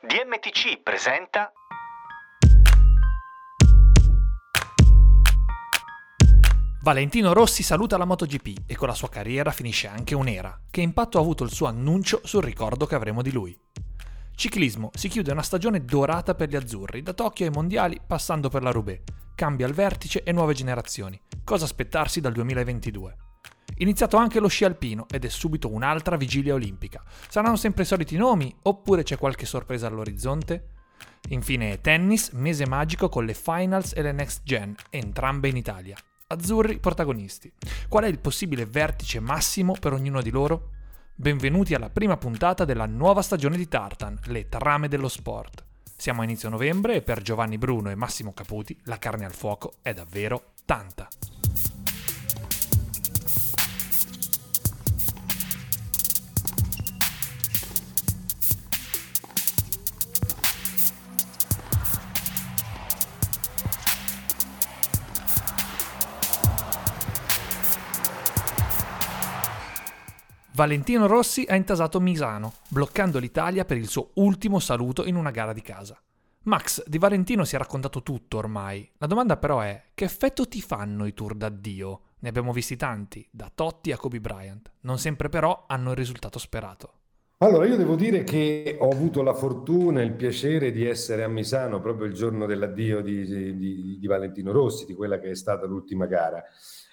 DMTC presenta Valentino Rossi saluta la MotoGP e con la sua carriera finisce anche un'era. Che impatto ha avuto il suo annuncio sul ricordo che avremo di lui? Ciclismo, si chiude una stagione dorata per gli azzurri, da Tokyo ai mondiali passando per la Roubaix. Cambia il vertice e nuove generazioni. Cosa aspettarsi dal 2022? Iniziato anche lo sci alpino ed è subito un'altra vigilia olimpica. Saranno sempre i soliti nomi oppure c'è qualche sorpresa all'orizzonte? Infine tennis, mese magico con le finals e le next gen, entrambe in Italia. Azzurri protagonisti. Qual è il possibile vertice massimo per ognuno di loro? Benvenuti alla prima puntata della nuova stagione di Tartan, le trame dello sport. Siamo a inizio novembre e per Giovanni Bruno e Massimo Caputi la carne al fuoco è davvero tanta. Valentino Rossi ha intasato Misano, bloccando l'Italia per il suo ultimo saluto in una gara di casa. Max, di Valentino si è raccontato tutto ormai. La domanda però è: che effetto ti fanno i tour d'addio? Ne abbiamo visti tanti, da Totti a Kobe Bryant. Non sempre però hanno il risultato sperato. Allora, io devo dire che ho avuto la fortuna e il piacere di essere a Misano proprio il giorno dell'addio di, di, di Valentino Rossi, di quella che è stata l'ultima gara.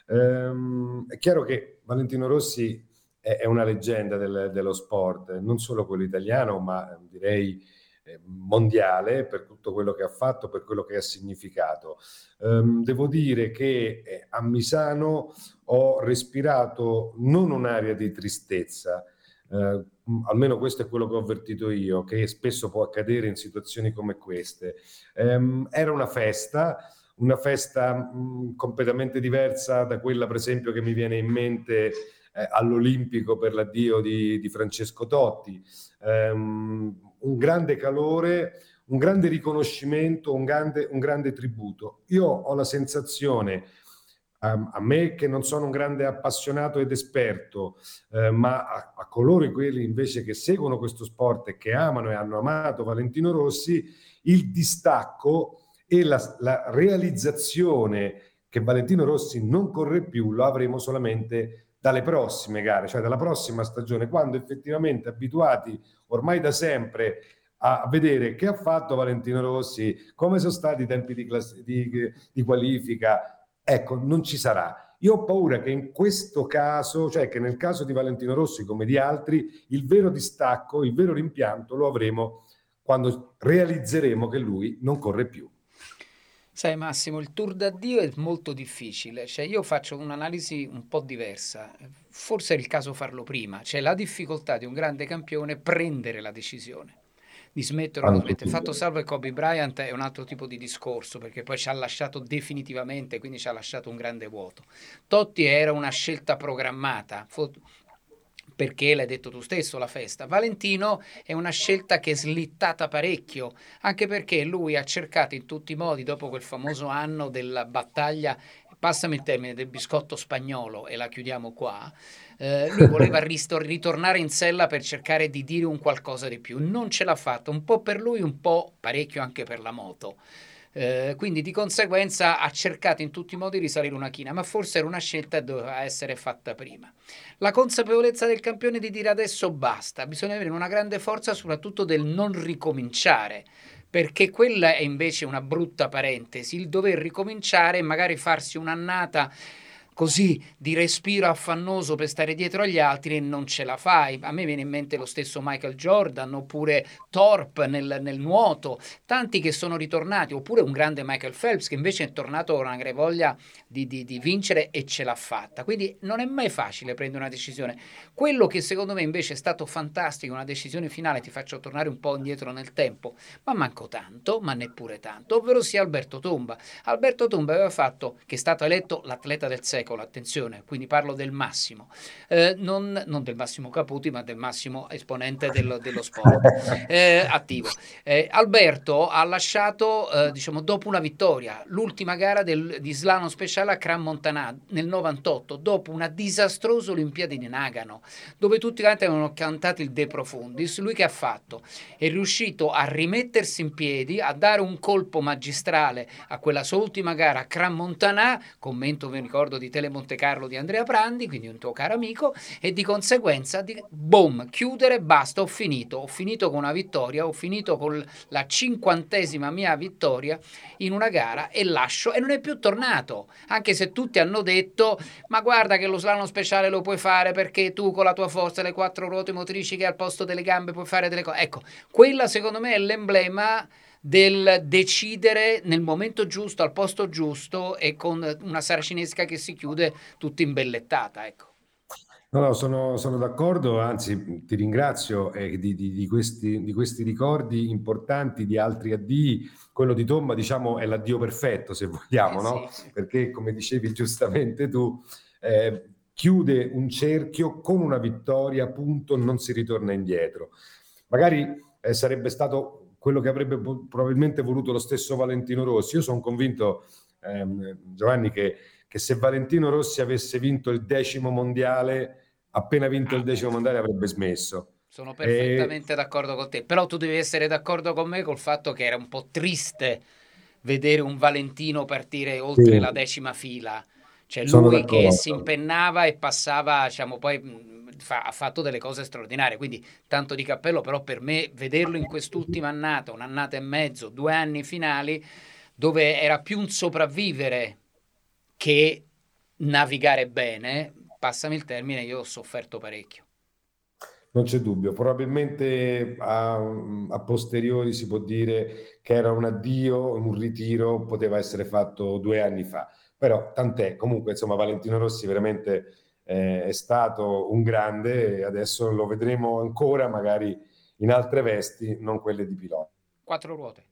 Ehm, è chiaro che Valentino Rossi è, una leggenda del, dello sport, non solo quello italiano, ma direi eh, mondiale per tutto quello che ha fatto, per quello che ha significato. Um, devo dire che eh, a Misano ho respirato non un'aria di tristezza, eh, almeno questo è quello che ho avvertito io, che spesso può accadere in situazioni come queste. Um, era una festa, una festa mh, completamente diversa da quella, per esempio, che mi viene in mente eh, all'Olimpico per l'addio di, di Francesco Totti. Um, un grande calore, un grande riconoscimento, un grande, un grande tributo. Io ho la sensazione, um, a me che non sono un grande appassionato ed esperto, eh, ma a, a coloro quelli invece che seguono questo sport e che amano e hanno amato Valentino Rossi, il distacco e la, la realizzazione che Valentino Rossi non corre più lo avremo solamente dalle prossime gare, cioè dalla prossima stagione, quando effettivamente abituati ormai da sempre a vedere che ha fatto Valentino Rossi, come sono stati i tempi di, class- di, di qualifica, ecco, non ci sarà. Io ho paura che in questo caso, cioè che nel caso di Valentino Rossi come di altri, il vero distacco, il vero rimpianto lo avremo quando realizzeremo che lui non corre più. Sai Massimo, il tour d'addio è molto difficile, cioè io faccio un'analisi un po' diversa, forse è il caso farlo prima, c'è la difficoltà di un grande campione prendere la decisione. Di smettere o smettere. Fatto salvo che Kobe Bryant è un altro tipo di discorso perché poi ci ha lasciato definitivamente, quindi ci ha lasciato un grande vuoto. Totti era una scelta programmata, perché l'hai detto tu stesso, la festa. Valentino è una scelta che è slittata parecchio, anche perché lui ha cercato in tutti i modi, dopo quel famoso anno della battaglia, passami il termine, del biscotto spagnolo, e la chiudiamo qua, eh, lui voleva ristor- ritornare in sella per cercare di dire un qualcosa di più. Non ce l'ha fatto, un po' per lui, un po' parecchio anche per la moto. Eh, quindi di conseguenza ha cercato in tutti i modi di risalire una china, ma forse era una scelta che doveva essere fatta prima. La consapevolezza del campione di dire adesso basta, bisogna avere una grande forza soprattutto del non ricominciare, perché quella è invece una brutta parentesi, il dover ricominciare e magari farsi un'annata così di respiro affannoso per stare dietro agli altri e non ce la fai. A me viene in mente lo stesso Michael Jordan oppure Thorpe nel, nel nuoto, tanti che sono ritornati, oppure un grande Michael Phelps che invece è tornato con una voglia di, di, di vincere e ce l'ha fatta. Quindi non è mai facile prendere una decisione. Quello che secondo me invece è stato fantastico, una decisione finale, ti faccio tornare un po' indietro nel tempo, ma manco tanto, ma neppure tanto, ovvero sia Alberto Tomba. Alberto Tomba aveva fatto, che è stato eletto l'atleta del secolo, attenzione, quindi parlo del massimo, eh, non, non, del massimo Caputi, ma del massimo esponente dello, dello sport eh, attivo. Eh, Alberto ha lasciato, eh, diciamo, dopo una vittoria, l'ultima gara del, di slalom speciale a Cran Montanà nel 98, dopo una disastrosa Olimpiade di Nagano, dove tutti quanti avevano cantato il De Profundis, lui che ha fatto? È riuscito a rimettersi in piedi, a dare un colpo magistrale a quella sua ultima gara a Cran Montanà, commento, vi ricordo, di Tele Monte Carlo di Andrea Prandi, quindi un tuo caro amico, e di conseguenza, di, boom, chiudere, basta, ho finito, ho finito con una vittoria, ho finito con la cinquantesima mia vittoria in una gara e lascio e non è più tornato, anche se tutti hanno detto, ma guarda che lo slalom speciale lo puoi fare perché tu con la tua forza, le quattro ruote motrici che al posto delle gambe puoi fare delle cose. Ecco, quella secondo me è l'emblema del decidere nel momento giusto, al posto giusto e con una saracinesca che si chiude tutta imbellettata. Ecco. No, no, sono, sono d'accordo, anzi ti ringrazio eh, di, di, di, questi, di, questi, ricordi importanti di altri addii. Quello di Tomba, diciamo, è l'addio perfetto, se vogliamo, eh, no? Sì. Perché, come dicevi giustamente tu, eh, chiude un cerchio con una vittoria, appunto, non si ritorna indietro. Magari eh, sarebbe stato quello che avrebbe probabilmente voluto lo stesso Valentino Rossi. Io sono convinto, ehm, Giovanni, che, che, se Valentino Rossi avesse vinto il decimo mondiale, appena vinto il decimo mondiale avrebbe smesso. Sono perfettamente e... d'accordo con te, però tu devi essere d'accordo con me col fatto che era un po' triste vedere un Valentino partire oltre sì. la decima fila. Cioè lui che si impennava e passava, diciamo, poi fa, ha fatto delle cose straordinarie, quindi tanto di cappello, però per me vederlo in quest'ultima annata, un'annata e mezzo, due anni finali, dove era più un sopravvivere che navigare bene, passami il termine, io ho sofferto parecchio. Non c'è dubbio, probabilmente a, a, posteriori si può dire che era un addio, un ritiro, poteva essere fatto due anni fa, però tant'è, comunque insomma Valentino Rossi veramente eh, è stato un grande e adesso lo vedremo ancora magari in altre vesti, non quelle di pilota. Quattro ruote.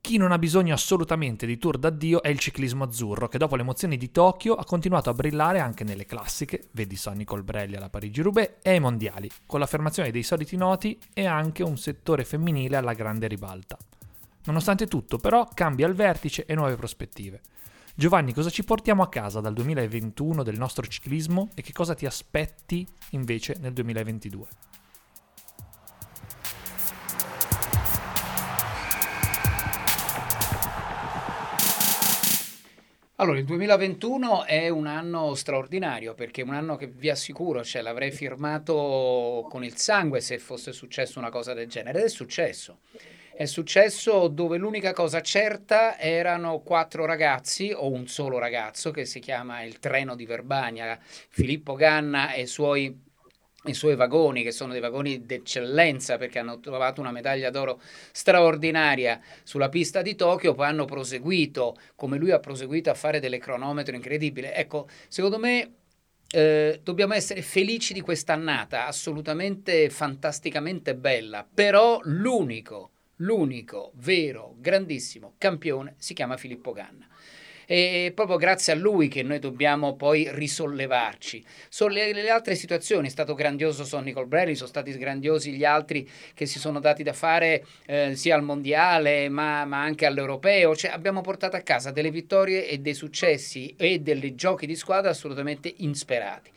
Chi non ha bisogno assolutamente di tour d'addio è il ciclismo azzurro, che dopo le emozioni di Tokyo ha continuato a brillare anche nelle classiche, vedi Sonny Colbrelli alla Parigi-Roubaix, e ai mondiali, con l'affermazione dei soliti noti e anche un settore femminile alla grande ribalta. Nonostante tutto, però, cambia il vertice e nuove prospettive. Giovanni, cosa ci portiamo a casa dal 2021 del nostro ciclismo e che cosa ti aspetti invece nel 2022? Allora, il 2021 è un anno straordinario perché è un anno che vi assicuro, cioè l'avrei firmato con il sangue se fosse successo una cosa del genere ed è successo. È successo dove l'unica cosa certa erano quattro ragazzi o un solo ragazzo che si chiama il treno di Verbania, Filippo Ganna e i suoi i suoi vagoni, che sono dei vagoni d'eccellenza perché hanno trovato una medaglia d'oro straordinaria sulla pista di Tokyo, poi hanno proseguito, come lui ha proseguito a fare delle cronometri incredibili. Ecco, secondo me eh, dobbiamo essere felici di quest'annata, assolutamente fantasticamente bella, però l'unico l'unico vero grandissimo campione si chiama Filippo Ganna. E proprio grazie a lui che noi dobbiamo poi risollevarci. Sulle le altre situazioni è stato grandioso Sonny Colbrelli, sono stati grandiosi gli altri che si sono dati da fare eh, sia al mondiale ma, ma anche all'europeo. Cioè, abbiamo portato a casa delle vittorie e dei successi e dei giochi di squadra assolutamente insperati.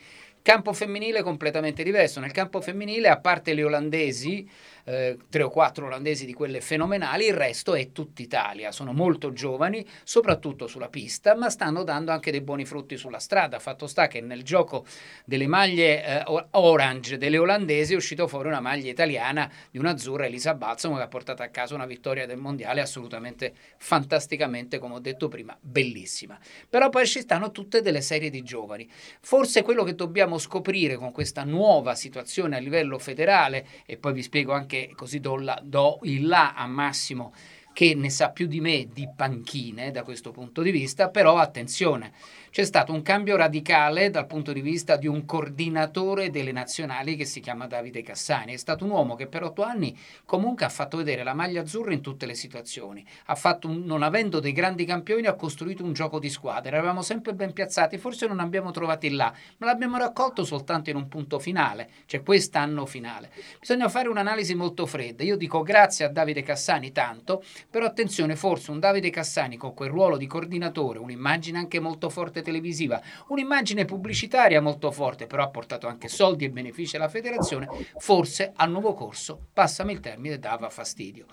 Campo femminile completamente diverso. Nel campo femminile, a parte le olandesi, eh, tre o quattro olandesi di quelle fenomenali, il resto è tutta Italia, sono molto giovani, soprattutto sulla pista, ma stanno dando anche dei buoni frutti sulla strada. Fatto sta che nel gioco delle maglie eh, orange delle olandesi è uscito fuori una maglia italiana di un'azzurra Elisa Balsamo che ha portato a casa una vittoria del mondiale assolutamente fantasticamente, come ho detto prima, bellissima. Però poi ci stanno tutte delle serie di giovani. Forse quello che dobbiamo scoprire con questa nuova situazione a livello federale, e poi vi spiego anche così do, la, do il là a Massimo che ne sa più di me di panchine da questo punto di vista, però attenzione, c'è stato un cambio radicale dal punto di vista di un coordinatore delle nazionali che si chiama Davide Cassani. È stato un uomo che per otto anni comunque ha fatto vedere la maglia azzurra in tutte le situazioni. Un, non avendo dei grandi campioni, ha costruito un gioco di squadra. Eravamo sempre ben piazzati, forse non abbiamo trovati là, ma l'abbiamo raccolto soltanto in un punto finale, cioè quest'anno finale. Bisogna fare un'analisi molto fredda. Io dico grazie a Davide Cassani tanto, però attenzione, forse un Davide Cassani con quel ruolo di coordinatore, un'immagine anche molto forte televisiva, un'immagine pubblicitaria molto forte, però ha portato anche soldi e benefici alla federazione, forse al nuovo corso, passami il termine, dava fastidio.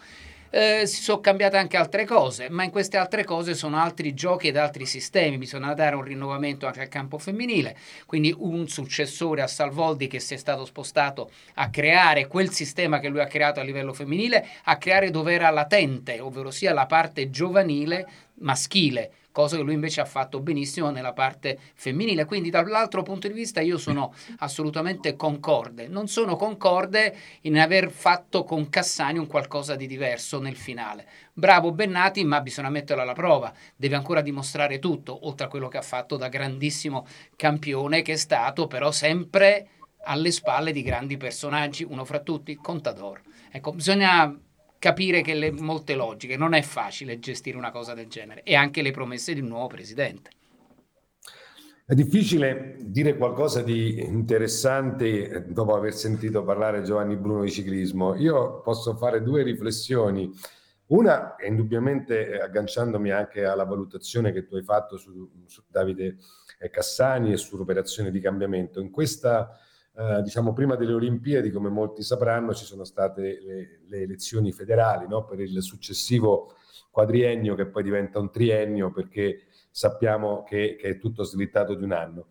Eh, si sono cambiate anche altre cose, ma in queste altre cose sono altri giochi ed altri sistemi. Bisogna dare un rinnovamento anche al campo femminile, quindi un successore a Salvoldi che si è stato spostato a creare quel sistema che lui ha creato a livello femminile, a creare dove era latente, ovvero sia la parte giovanile maschile cosa che lui invece ha fatto benissimo nella parte femminile. Quindi dall'altro punto di vista io sono assolutamente concorde. Non sono concorde in aver fatto con Cassani un qualcosa di diverso nel finale. Bravo Bennati, ma bisogna metterlo alla prova. Deve ancora dimostrare tutto, oltre a quello che ha fatto da grandissimo campione che è stato, però sempre alle spalle di grandi personaggi, uno fra tutti, Contador. Ecco, bisogna capire che le molte logiche, non è facile gestire una cosa del genere e anche le promesse di un nuovo presidente. È difficile dire qualcosa di interessante eh, dopo aver sentito parlare Giovanni Bruno di ciclismo. Io posso fare due riflessioni. Una, indubbiamente eh, agganciandomi anche alla valutazione che tu hai fatto su, su Davide Cassani e sull'operazione di cambiamento. In questa eh, diciamo prima delle Olimpiadi, come molti sapranno, ci sono state le, le elezioni federali no? per il successivo quadriennio che poi diventa un triennio perché sappiamo che, che, è tutto slittato di un anno.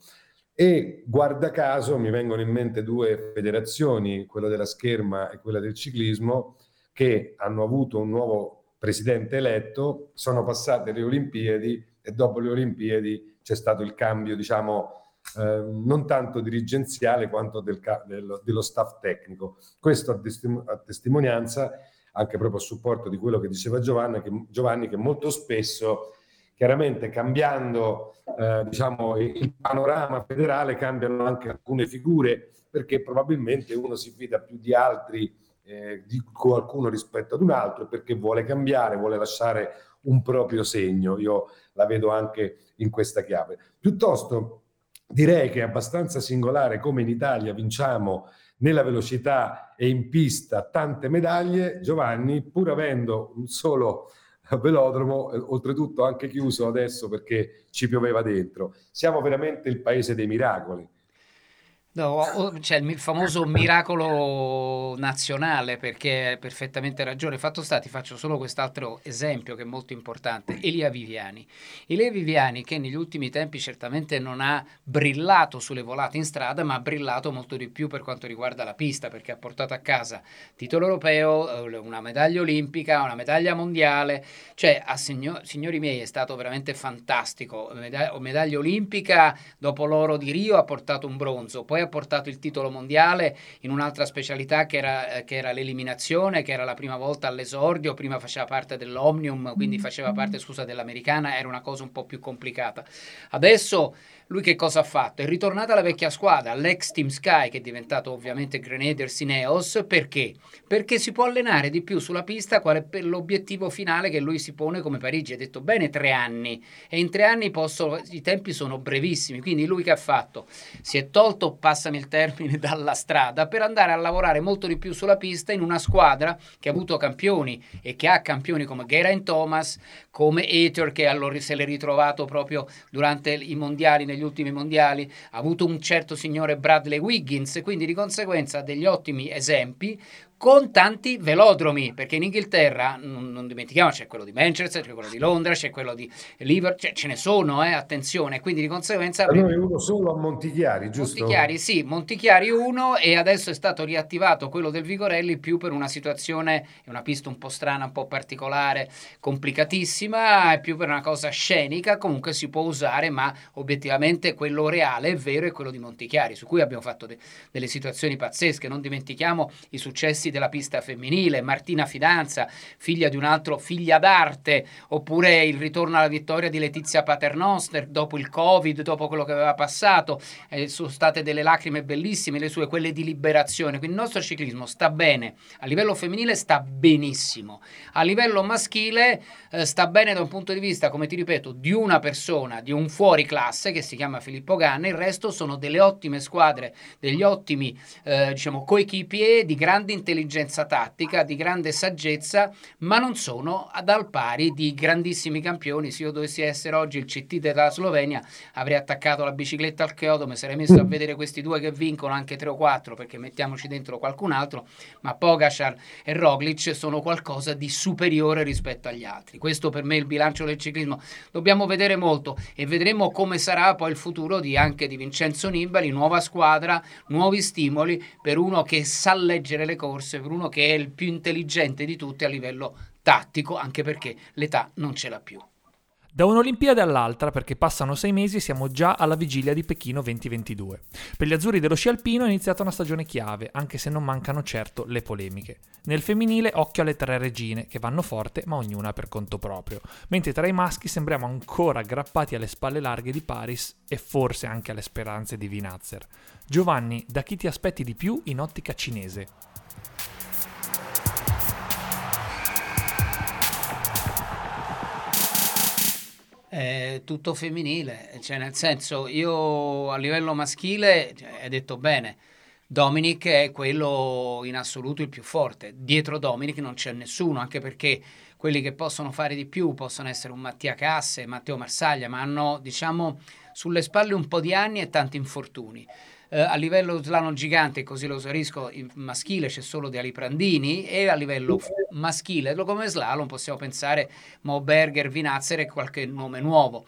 E guarda caso mi vengono in mente due federazioni, quella della scherma e quella del ciclismo, che hanno avuto un nuovo presidente eletto, sono passate le Olimpiadi e dopo le Olimpiadi c'è stato il cambio, diciamo, eh, non tanto dirigenziale quanto del, del, dello staff tecnico. Questo a, testim- a, testimonianza, anche proprio a supporto di quello che diceva Giovanni, che, Giovanni, che molto spesso, chiaramente cambiando eh, diciamo, il panorama federale, cambiano anche alcune figure, perché probabilmente uno si fida più di altri, eh, di qualcuno rispetto ad un altro, perché vuole cambiare, vuole lasciare un proprio segno. Io la vedo anche in questa chiave. Piuttosto direi che è abbastanza singolare come in Italia vinciamo nella velocità e in pista tante medaglie, Giovanni, pur avendo un solo velodromo, eh, oltretutto anche chiuso adesso perché ci pioveva dentro. Siamo veramente il paese dei miracoli. No, c'è il famoso miracolo nazionale perché hai perfettamente ragione. Fatto sta, ti faccio solo quest'altro esempio che è molto importante. Elia Viviani. Elia Viviani che negli ultimi tempi certamente non ha brillato sulle volate in strada, ma ha brillato molto di più per quanto riguarda la pista perché ha portato a casa titolo europeo, eh, una medaglia olimpica, una medaglia mondiale. Cioè, signor, signori miei, è stato veramente fantastico. Medaglia, medaglia olimpica, dopo l'oro di Rio ha portato un bronzo. Poi poi ha portato il titolo mondiale in un'altra specialità che era, eh, che era l'eliminazione, che era la prima volta all'esordio, prima faceva parte dell'Omnium, quindi faceva parte, scusa, dell'americana, era una cosa un po' più complicata. Adesso lui che cosa ha fatto? È ritornato alla vecchia squadra, all'ex Team Sky, che è diventato ovviamente Grenadiers Ineos, perché? Perché si può allenare di più sulla pista qual è l'obiettivo finale che lui si pone come Parigi. Ha detto bene tre anni, e in tre anni posso, i tempi sono brevissimi, quindi lui che ha fatto? Si è tolto, passami il termine, dalla strada per andare a lavorare molto di più sulla pista in una squadra che ha avuto campioni e che ha campioni come Geraint Thomas, come Ether che allora se l'è ritrovato proprio durante i mondiali negli negli ultimi mondiali, ha avuto un certo signore Bradley Wiggins, quindi di conseguenza degli ottimi esempi con tanti velodromi, perché in Inghilterra, non, non, dimentichiamo, c'è quello di Manchester, c'è quello di Londra, c'è quello di Liverpool, cioè, ce ne sono, eh, attenzione, quindi di conseguenza... Noi uno solo a Montichiari, giusto? Montichiari, sì, Montichiari uno e adesso è stato riattivato quello del Vigorelli più per una situazione, è una pista un po' strana, un po' particolare, complicatissima, è più per una cosa scenica, comunque si può usare, ma obiettivamente quello reale è vero è quello di Montichiari, su cui abbiamo fatto de- delle situazioni pazzesche, non dimentichiamo i successi della pista femminile, Martina Fidanza, figlia di un altro, figlia d'arte, oppure il ritorno alla vittoria di Letizia Paternoster dopo il Covid, dopo quello che aveva passato, eh, sono state delle lacrime bellissime, le sue, quelle di liberazione. Quindi il nostro ciclismo sta bene, a livello femminile sta benissimo, a livello maschile eh, sta bene da un punto di vista, come ti ripeto, di una persona, di un fuori classe che si chiama Filippo Ganna, il resto sono delle ottime squadre, degli ottimi eh, diciamo coequipier di grande intelligenza intelligenza tattica, di grande saggezza, ma non sono dal pari di grandissimi campioni. Se io dovessi essere oggi il CT della Slovenia, avrei attaccato la bicicletta al chiodo, mi sarei messo a vedere questi due che vincono, anche tre o quattro, perché mettiamoci dentro qualcun altro, ma Pogacar e Roglic sono qualcosa di superiore rispetto agli altri. Questo per me è il bilancio del ciclismo. Dobbiamo vedere molto e vedremo come sarà poi il futuro di, anche di Vincenzo Nibali, nuova squadra, nuovi stimoli per uno che sa leggere le corse per uno che è il più intelligente di tutti a livello tattico, anche perché l'età non ce l'ha più. Da un'Olimpiade all'altra, perché passano sei mesi siamo già alla vigilia di Pechino 2022. Per gli azzurri dello sci alpino è iniziata una stagione chiave, anche se non mancano certo le polemiche. Nel femminile occhio alle tre regine, che vanno forte ma ognuna per conto proprio, mentre tra i maschi sembriamo ancora aggrappati alle spalle larghe di Paris e forse anche alle speranze di Vinazzer. Giovanni, da chi ti aspetti di più in ottica cinese? È tutto femminile, cioè nel senso io a livello maschile cioè, hai detto bene, Dominic è quello in assoluto il più forte, dietro Dominic non c'è nessuno, anche perché quelli che possono fare di più possono essere un Mattia Casse, Matteo Marsaglia, ma hanno diciamo sulle spalle un po' di anni e tanti infortuni. Eh, a livello slalom gigante, così lo usarisco, il maschile c'è solo di Ali Prandini e a livello maschile, come slalom possiamo pensare Mo Berger, Vinazzer e qualche nome nuovo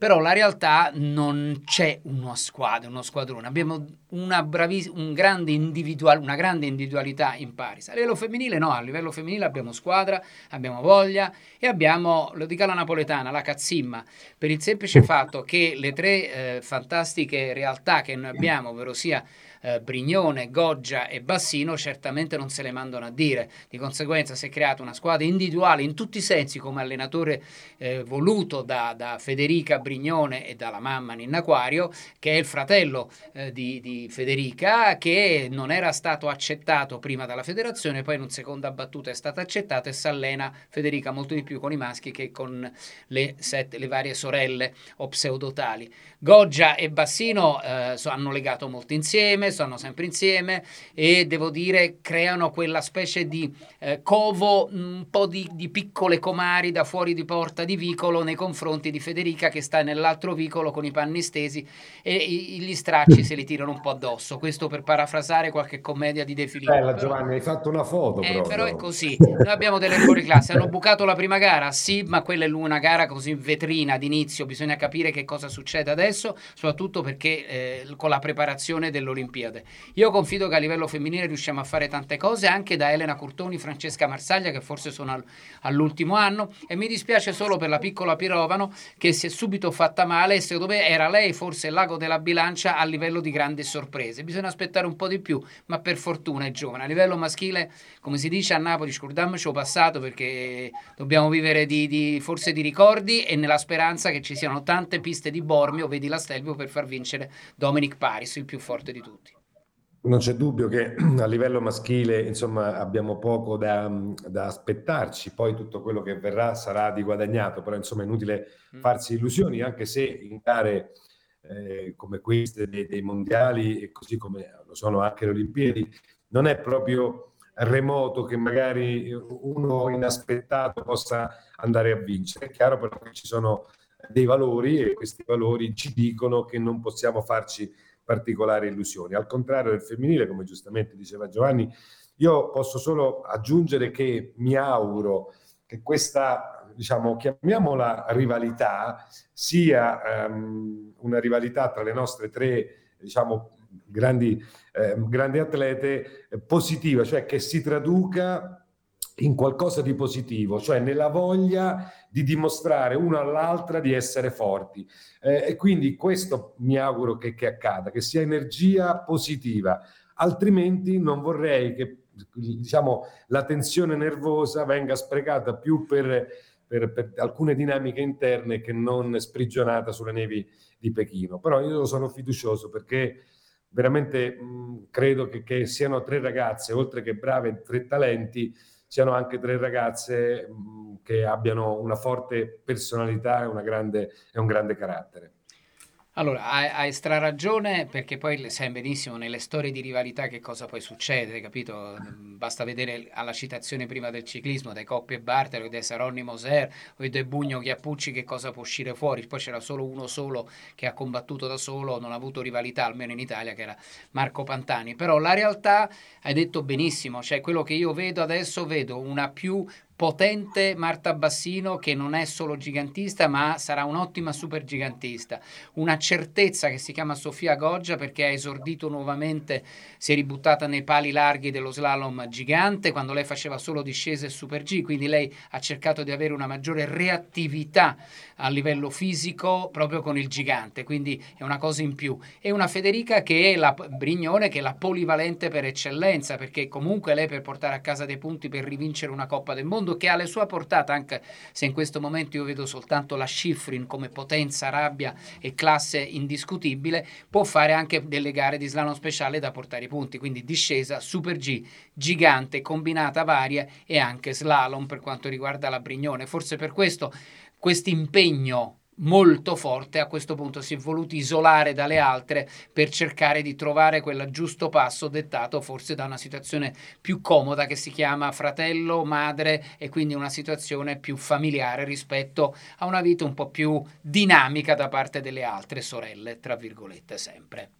però la realtà non c'è una squadra, uno squadrone, abbiamo una, bravis- un grande individual- una grande individualità in Paris. A livello femminile no, a livello femminile abbiamo squadra, abbiamo voglia e abbiamo, lo dica la napoletana, la cazzimma, per il semplice fatto che le tre eh, fantastiche realtà che noi abbiamo, ovvero sia eh, Brignone, Goggia e Bassino certamente non se le mandano a dire. Di conseguenza si è creata una squadra individuale in tutti i sensi come allenatore eh, voluto da, da, Federica Brignone e dalla mamma Ninna Quario, che è il fratello eh, di, di, Federica, che non era stato accettato prima dalla federazione, poi in una seconda battuta è stato accettato e si allena Federica molto di più con i maschi che con le, sette, le varie sorelle o pseudotali. Goggia e Bassino eh, hanno legato molto insieme, stanno sempre insieme e devo dire creano quella specie di eh, covo, un po' di, di, piccole comari da fuori di porta di vicolo nei confronti di Federica che sta nell'altro vicolo con i panni stesi e gli stracci se li tirano un po' addosso. Questo per parafrasare qualche commedia di De Filippo. Bella però, Giovanni, hai fatto una foto. Eh, però è così. Noi abbiamo delle fuori classe. Hanno bucato la prima gara, sì, ma quella è una gara così vetrina d'inizio. Bisogna capire che cosa succede adesso adesso, soprattutto perché eh, con la preparazione dell'Olimpiade. Io confido che a livello femminile riusciamo a fare tante cose, anche da Elena Curtoni, Francesca Marsaglia, che forse sono al, all'ultimo anno, e mi dispiace solo per la piccola Pirovano che si è subito fatta male e secondo me era lei forse il lago della bilancia a livello di grandi sorprese. Bisogna aspettare un po' di più, ma per fortuna è giovane. A livello maschile, come si dice a Napoli, scordiamoci il passato perché dobbiamo vivere di, di, forse di ricordi e nella speranza che ci siano tante piste di Bormio, vedi la Stelvio per far vincere Dominic Paris, il più forte di tutti. Non c'è dubbio che a livello maschile insomma, abbiamo poco da, da, aspettarci, poi tutto quello che verrà sarà di guadagnato, però insomma è inutile mm. farsi illusioni, anche se in gare eh, come queste dei, dei, mondiali e così come lo sono anche le Olimpiadi, non è proprio remoto che magari uno inaspettato possa andare a vincere. È chiaro però che ci sono dei valori e questi valori ci dicono che non possiamo farci particolari illusioni. Al contrario del femminile, come giustamente diceva Giovanni, Io posso solo aggiungere che mi auguro che questa, diciamo, chiamiamola rivalità, sia um, una rivalità tra le nostre tre, diciamo, grandi, eh, grandi atlete eh, positiva, cioè che si traduca in qualcosa di positivo, cioè nella voglia di dimostrare una all'altra di essere forti. Eh, e quindi questo mi auguro che, che, accada, che sia energia positiva, altrimenti non vorrei che diciamo, la tensione nervosa venga sprecata più per, per, per alcune dinamiche interne che non sprigionata sulle nevi di Pechino. Però io sono fiducioso perché veramente mh, credo che, che, siano tre ragazze, oltre che brave, tre talenti, siano anche tre ragazze mh, che abbiano una forte personalità e, grande, e un grande carattere. Allora, hai, hai straragione perché poi sai benissimo nelle storie di rivalità che cosa poi succede, capito? Basta vedere alla citazione prima del ciclismo, dai Coppi e Bartolo, dai Saronni Moser, o dai Bugno Chiappucci, che cosa può uscire fuori. Poi c'era solo uno solo che ha combattuto da solo, non ha avuto rivalità, almeno in Italia, che era Marco Pantani. Però la realtà, hai detto benissimo, cioè quello che io vedo adesso, vedo una più potente Marta Bassino che non è solo gigantista ma sarà un'ottima super gigantista, una certezza che si chiama Sofia Goggia perché ha esordito nuovamente, si è ributtata nei pali larghi dello slalom gigante quando lei faceva solo discese e super G, quindi lei ha cercato di avere una maggiore reattività a livello fisico proprio con il gigante, quindi è una cosa in più. E una Federica che è la Brignone, che è la polivalente per eccellenza, perché comunque lei per portare a casa dei punti per rivincere una Coppa del Mondo mondo che ha le sue portate, anche se in questo momento io vedo soltanto la Schifrin come potenza, rabbia e classe indiscutibile, può fare anche delle gare di slalom speciale da portare i punti, quindi discesa, super G, gigante, combinata varia e anche slalom per quanto riguarda la Brignone. Forse per questo questo impegno molto forte, a questo punto si è voluto isolare dalle altre per cercare di trovare quel giusto passo dettato forse da una situazione più comoda che si chiama fratello, madre e quindi una situazione più familiare rispetto a una vita un po' più dinamica da parte delle altre sorelle, tra virgolette sempre.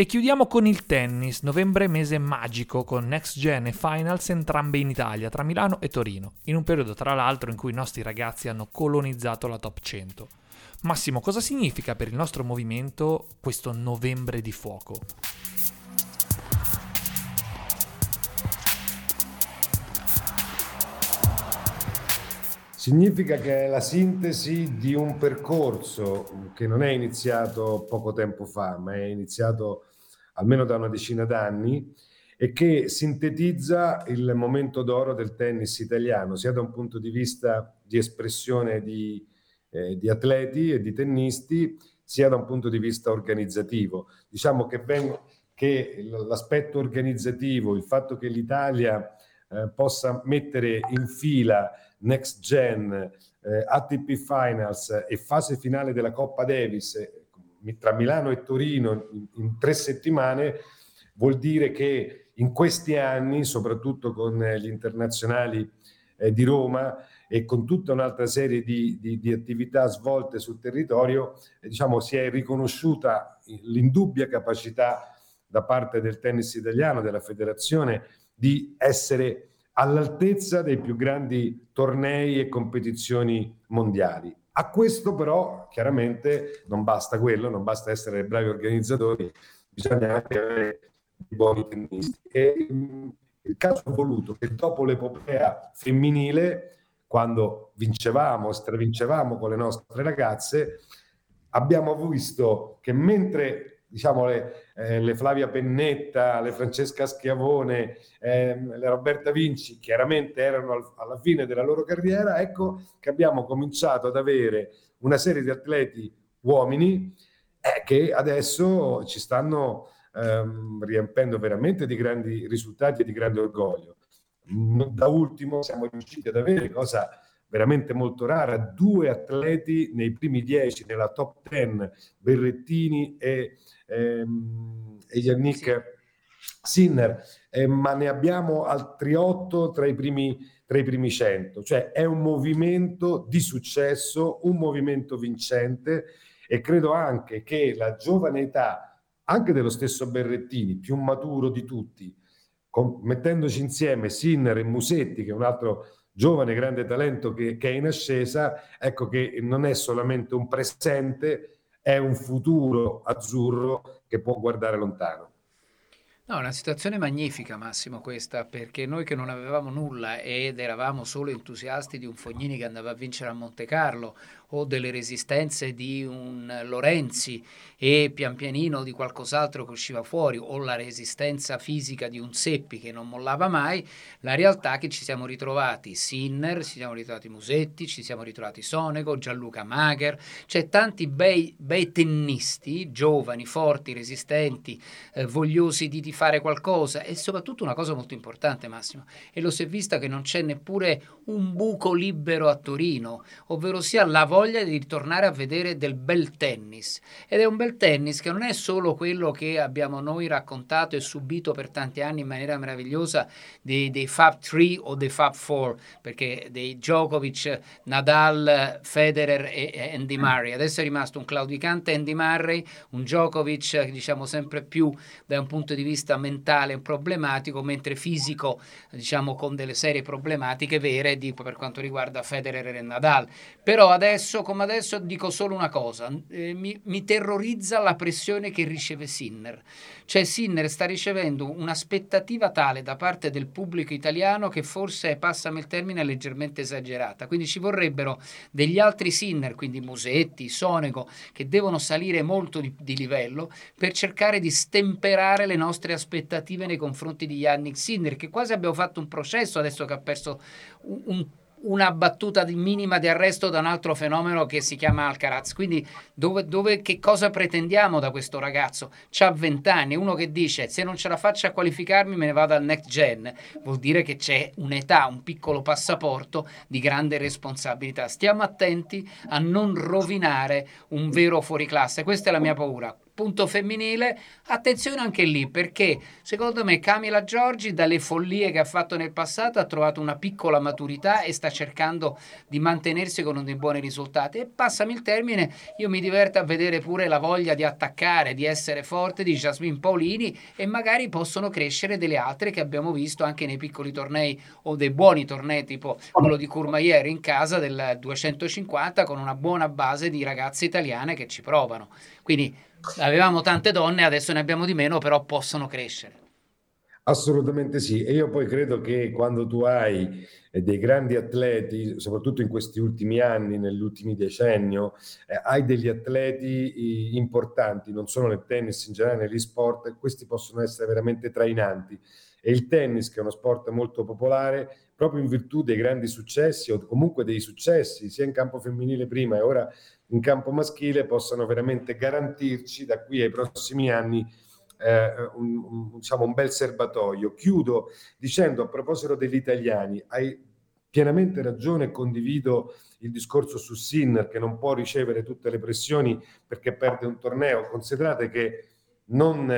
E chiudiamo con il tennis, novembre mese magico con Next Gen e Finals entrambe in Italia, tra Milano e Torino, in un periodo tra l'altro in cui i nostri ragazzi hanno colonizzato la top 100. Massimo, cosa significa per il nostro movimento questo novembre di fuoco? Significa che è la sintesi di un percorso che non è iniziato poco tempo fa, ma è iniziato almeno da una decina d'anni e che sintetizza il momento d'oro del tennis italiano, sia da un punto di vista di espressione di, eh, di atleti e di tennisti, sia da un punto di vista organizzativo. Diciamo che, ven- che l'aspetto organizzativo, il fatto che l'Italia eh, possa mettere in fila Next Gen, eh, ATP Finals e fase finale della Coppa Davis eh, tra Milano e Torino in, in, tre settimane, vuol dire che in questi anni, soprattutto con gli internazionali eh, di Roma e con tutta un'altra serie di, di, di attività svolte sul territorio, eh, diciamo, si è riconosciuta l'indubbia capacità da parte del tennis italiano, della federazione, di essere all'altezza dei più grandi tornei e competizioni mondiali. A questo però chiaramente non basta quello, non basta essere bravi organizzatori, bisogna anche avere buoni tennisti. E il caso ha voluto che dopo l'epopea femminile, quando vincevamo, stravincevamo con le nostre ragazze, abbiamo visto che mentre diciamo le, eh, le, Flavia Pennetta, le Francesca Schiavone, eh, le Roberta Vinci, chiaramente erano al, alla fine della loro carriera, ecco che abbiamo cominciato ad avere una serie di atleti uomini eh, che adesso ci stanno ehm, riempendo veramente di grandi risultati e di grande orgoglio. Da ultimo siamo riusciti ad avere, cosa veramente molto rara, due atleti nei primi dieci, nella top ten, Berrettini e, ehm, e Yannick Sinner, eh, ma ne abbiamo altri otto tra i primi tra i primi cento, cioè è un movimento di successo, un movimento vincente e credo anche che la giovane età, anche dello stesso Berrettini, più maturo di tutti, con, mettendoci insieme Sinner e Musetti, che è un altro giovane grande talento che, che è in ascesa, ecco che non è solamente un presente, è un futuro azzurro che può guardare lontano. No, una situazione magnifica, Massimo, questa, perché noi che non avevamo nulla ed eravamo solo entusiasti di un Fognini che andava a vincere a Monte Carlo o delle resistenze di un Lorenzi e pian pianino di qualcos'altro che usciva fuori o la resistenza fisica di un Seppi che non mollava mai, la realtà è che ci siamo ritrovati Sinner, ci siamo ritrovati Musetti, ci siamo ritrovati Sonego, Gianluca Mager, c'è tanti bei, bei tennisti, giovani, forti, resistenti, eh, vogliosi di, di fare qualcosa e soprattutto una cosa molto importante Massimo, e lo si è vista che non c'è neppure un buco libero a Torino, ovvero sia la voglia voglia di ritornare a vedere del bel tennis. Ed è un bel tennis che non è solo quello che abbiamo noi raccontato e subito per tanti anni in maniera meravigliosa dei, dei Fab 3 o dei Fab 4 perché dei Djokovic, Nadal, Federer e Andy Murray. Adesso è rimasto un claudicante Andy Murray un Djokovic diciamo sempre più da un punto di vista mentale problematico mentre fisico diciamo con delle serie problematiche vere di, per quanto riguarda Federer e Nadal. Però adesso adesso come adesso dico solo una cosa, eh, mi, mi, terrorizza la pressione che riceve Sinner. Cioè Sinner sta ricevendo un'aspettativa tale da parte del pubblico italiano che forse, passami il termine, è leggermente esagerata. Quindi ci vorrebbero degli altri Sinner, quindi Musetti, Sonego, che devono salire molto di, di livello per cercare di stemperare le nostre aspettative nei confronti di Yannick Sinner, che quasi abbiamo fatto un processo adesso che ha perso un, un una battuta di minima di arresto da un altro fenomeno che si chiama Alcaraz. Quindi dove, dove, che cosa pretendiamo da questo ragazzo? Ha 20 anni, uno che dice se non ce la faccio a qualificarmi me ne vado al next gen, vuol dire che c'è un'età, un piccolo passaporto di grande responsabilità. Stiamo attenti a non rovinare un vero fuoriclasse, questa è la mia paura punto femminile, attenzione anche lì perché secondo me Camila Giorgi dalle follie che ha fatto nel passato ha trovato una piccola maturità e sta cercando di mantenersi con dei buoni risultati e passami il termine, io mi diverto a vedere pure la voglia di attaccare, di essere forte di Jasmine Paolini e magari possono crescere delle altre che abbiamo visto anche nei piccoli tornei o dei buoni tornei tipo quello di Courmayeur in casa del 250 con una buona base di ragazze italiane che ci provano. Quindi avevamo tante donne, adesso ne abbiamo di meno, però possono crescere. Assolutamente sì, e io poi credo che quando tu hai eh, dei grandi atleti, soprattutto in questi ultimi anni, nell'ultimo decennio, eh, hai degli atleti importanti, non solo nel tennis, in generale negli sport, questi possono essere veramente trainanti. E il tennis, che è uno sport molto popolare, proprio in virtù dei grandi successi o comunque dei successi, sia in campo femminile prima e ora in campo maschile possano veramente garantirci da qui ai prossimi anni eh, un, un, diciamo, un bel serbatoio. Chiudo dicendo a proposito degli italiani, hai pienamente ragione e condivido il discorso su Sinner che non può ricevere tutte le pressioni perché perde un torneo. Considerate che non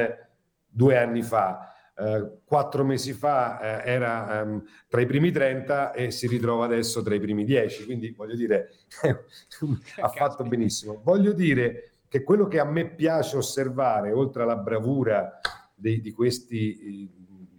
due anni fa eh, quattro mesi fa eh, era um, tra i primi 30 e si ritrova adesso tra i primi 10, quindi voglio dire, ha fatto benissimo. Voglio dire che quello che a me piace osservare, oltre alla bravura dei, di questi eh,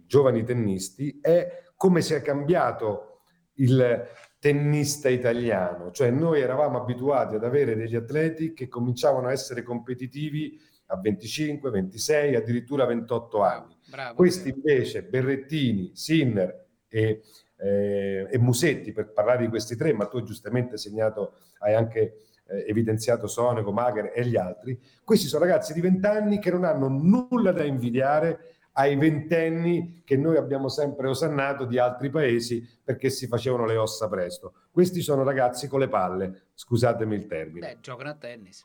giovani tennisti, è come si è cambiato il tennista italiano, cioè noi eravamo abituati ad avere degli atleti che cominciavano a essere competitivi a 25, 26, addirittura 28 anni. Bravo, Questi invece, Berrettini, Sinner e, eh, e, Musetti, per parlare di questi tre, ma tu giustamente segnato, hai anche eh, evidenziato Sonego, Magher e gli altri, questi sono ragazzi di 20 anni che non hanno nulla da invidiare ai ventenni che noi abbiamo sempre osannato di altri paesi perché si facevano le ossa presto. Questi sono ragazzi con le palle, scusatemi il termine. Beh, giocano a tennis.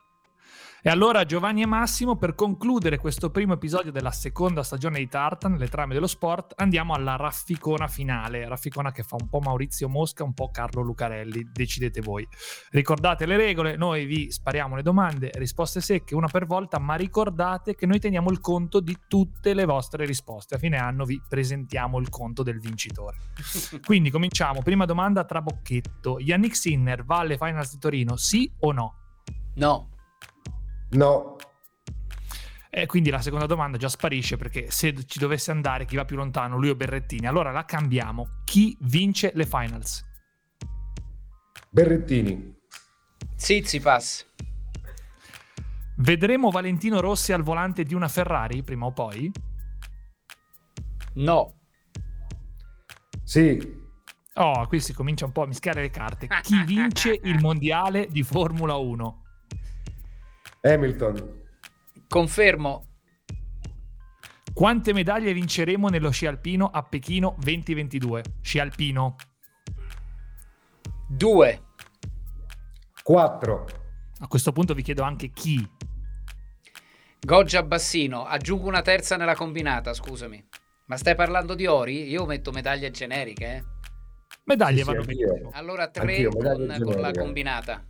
E allora Giovanni e Massimo, per concludere questo primo episodio della seconda stagione di Tartan, le trame dello sport, andiamo alla rafficona finale. Rafficona che fa un po' Maurizio Mosca, un po' Carlo Lucarelli, decidete voi. Ricordate le regole, noi vi spariamo le domande, risposte secche, una per volta, ma ricordate che noi teniamo il conto di tutte le vostre risposte. A fine anno vi presentiamo il conto del vincitore. Quindi cominciamo. Prima domanda tra bocchetto. Yannick Sinner va alle Finals di Torino, sì o no? No. No. E quindi la seconda domanda già sparisce perché se ci dovesse andare chi va più lontano, lui o Berrettini, allora la cambiamo. Chi vince le finals? Berrettini. Zizipas. Vedremo Valentino Rossi al volante di una Ferrari prima o poi? No. Sì. Oh, qui si comincia un po' a mischiare le carte. Chi vince il mondiale di Formula 1? Hamilton. Confermo. Quante medaglie vinceremo nello sci alpino a Pechino 2022? Sci alpino. 2. 4. A questo punto vi chiedo anche chi. Goggia Bassino. Aggiungo una terza nella combinata, scusami. Ma stai parlando di ori? Io metto medaglie generiche, eh. Medaglie Sì, vanno bene. Allora 3 Anch'io, con, con la combinata.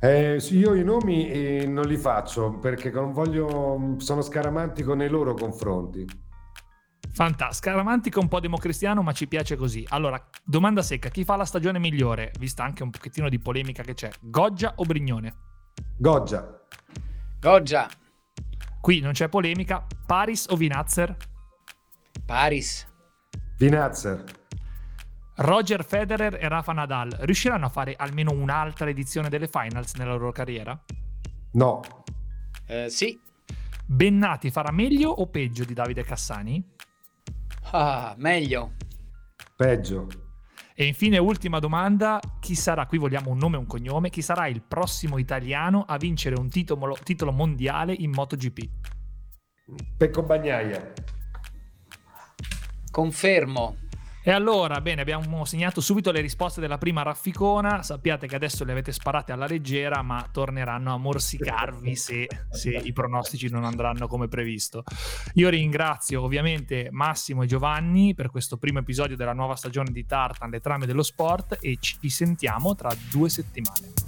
Eh, sì, io i nomi eh, non li faccio perché non voglio, sono scaramantico nei loro confronti. Fantastico, romantico, un po' democristiano, ma ci piace così. Allora, domanda secca: chi fa la stagione migliore? Vista anche un pochettino di polemica che c'è, Goggia o Brignone? Goggia. Goggia. Qui non c'è polemica. Paris o Vinazzer? Paris. Vinazzer. Roger Federer e Rafa Nadal riusciranno a fare almeno un'altra edizione delle finals nella loro carriera? No. Eh, sì. Bennati farà meglio o peggio di Davide Cassani? Ah, meglio. Peggio. E infine, ultima domanda: chi sarà? Qui vogliamo un nome e un cognome. Chi sarà il prossimo italiano a vincere un titolo, titolo mondiale in MotoGP? Pecco Bagnaia. Confermo. E allora, bene, abbiamo segnato subito le risposte della prima rafficona. Sappiate che adesso le avete sparate alla leggera, ma torneranno a morsicarvi se, se i pronostici non andranno come previsto. Io ringrazio ovviamente Massimo e Giovanni per questo primo episodio della nuova stagione di Tartan, le trame dello sport, e ci sentiamo tra due settimane.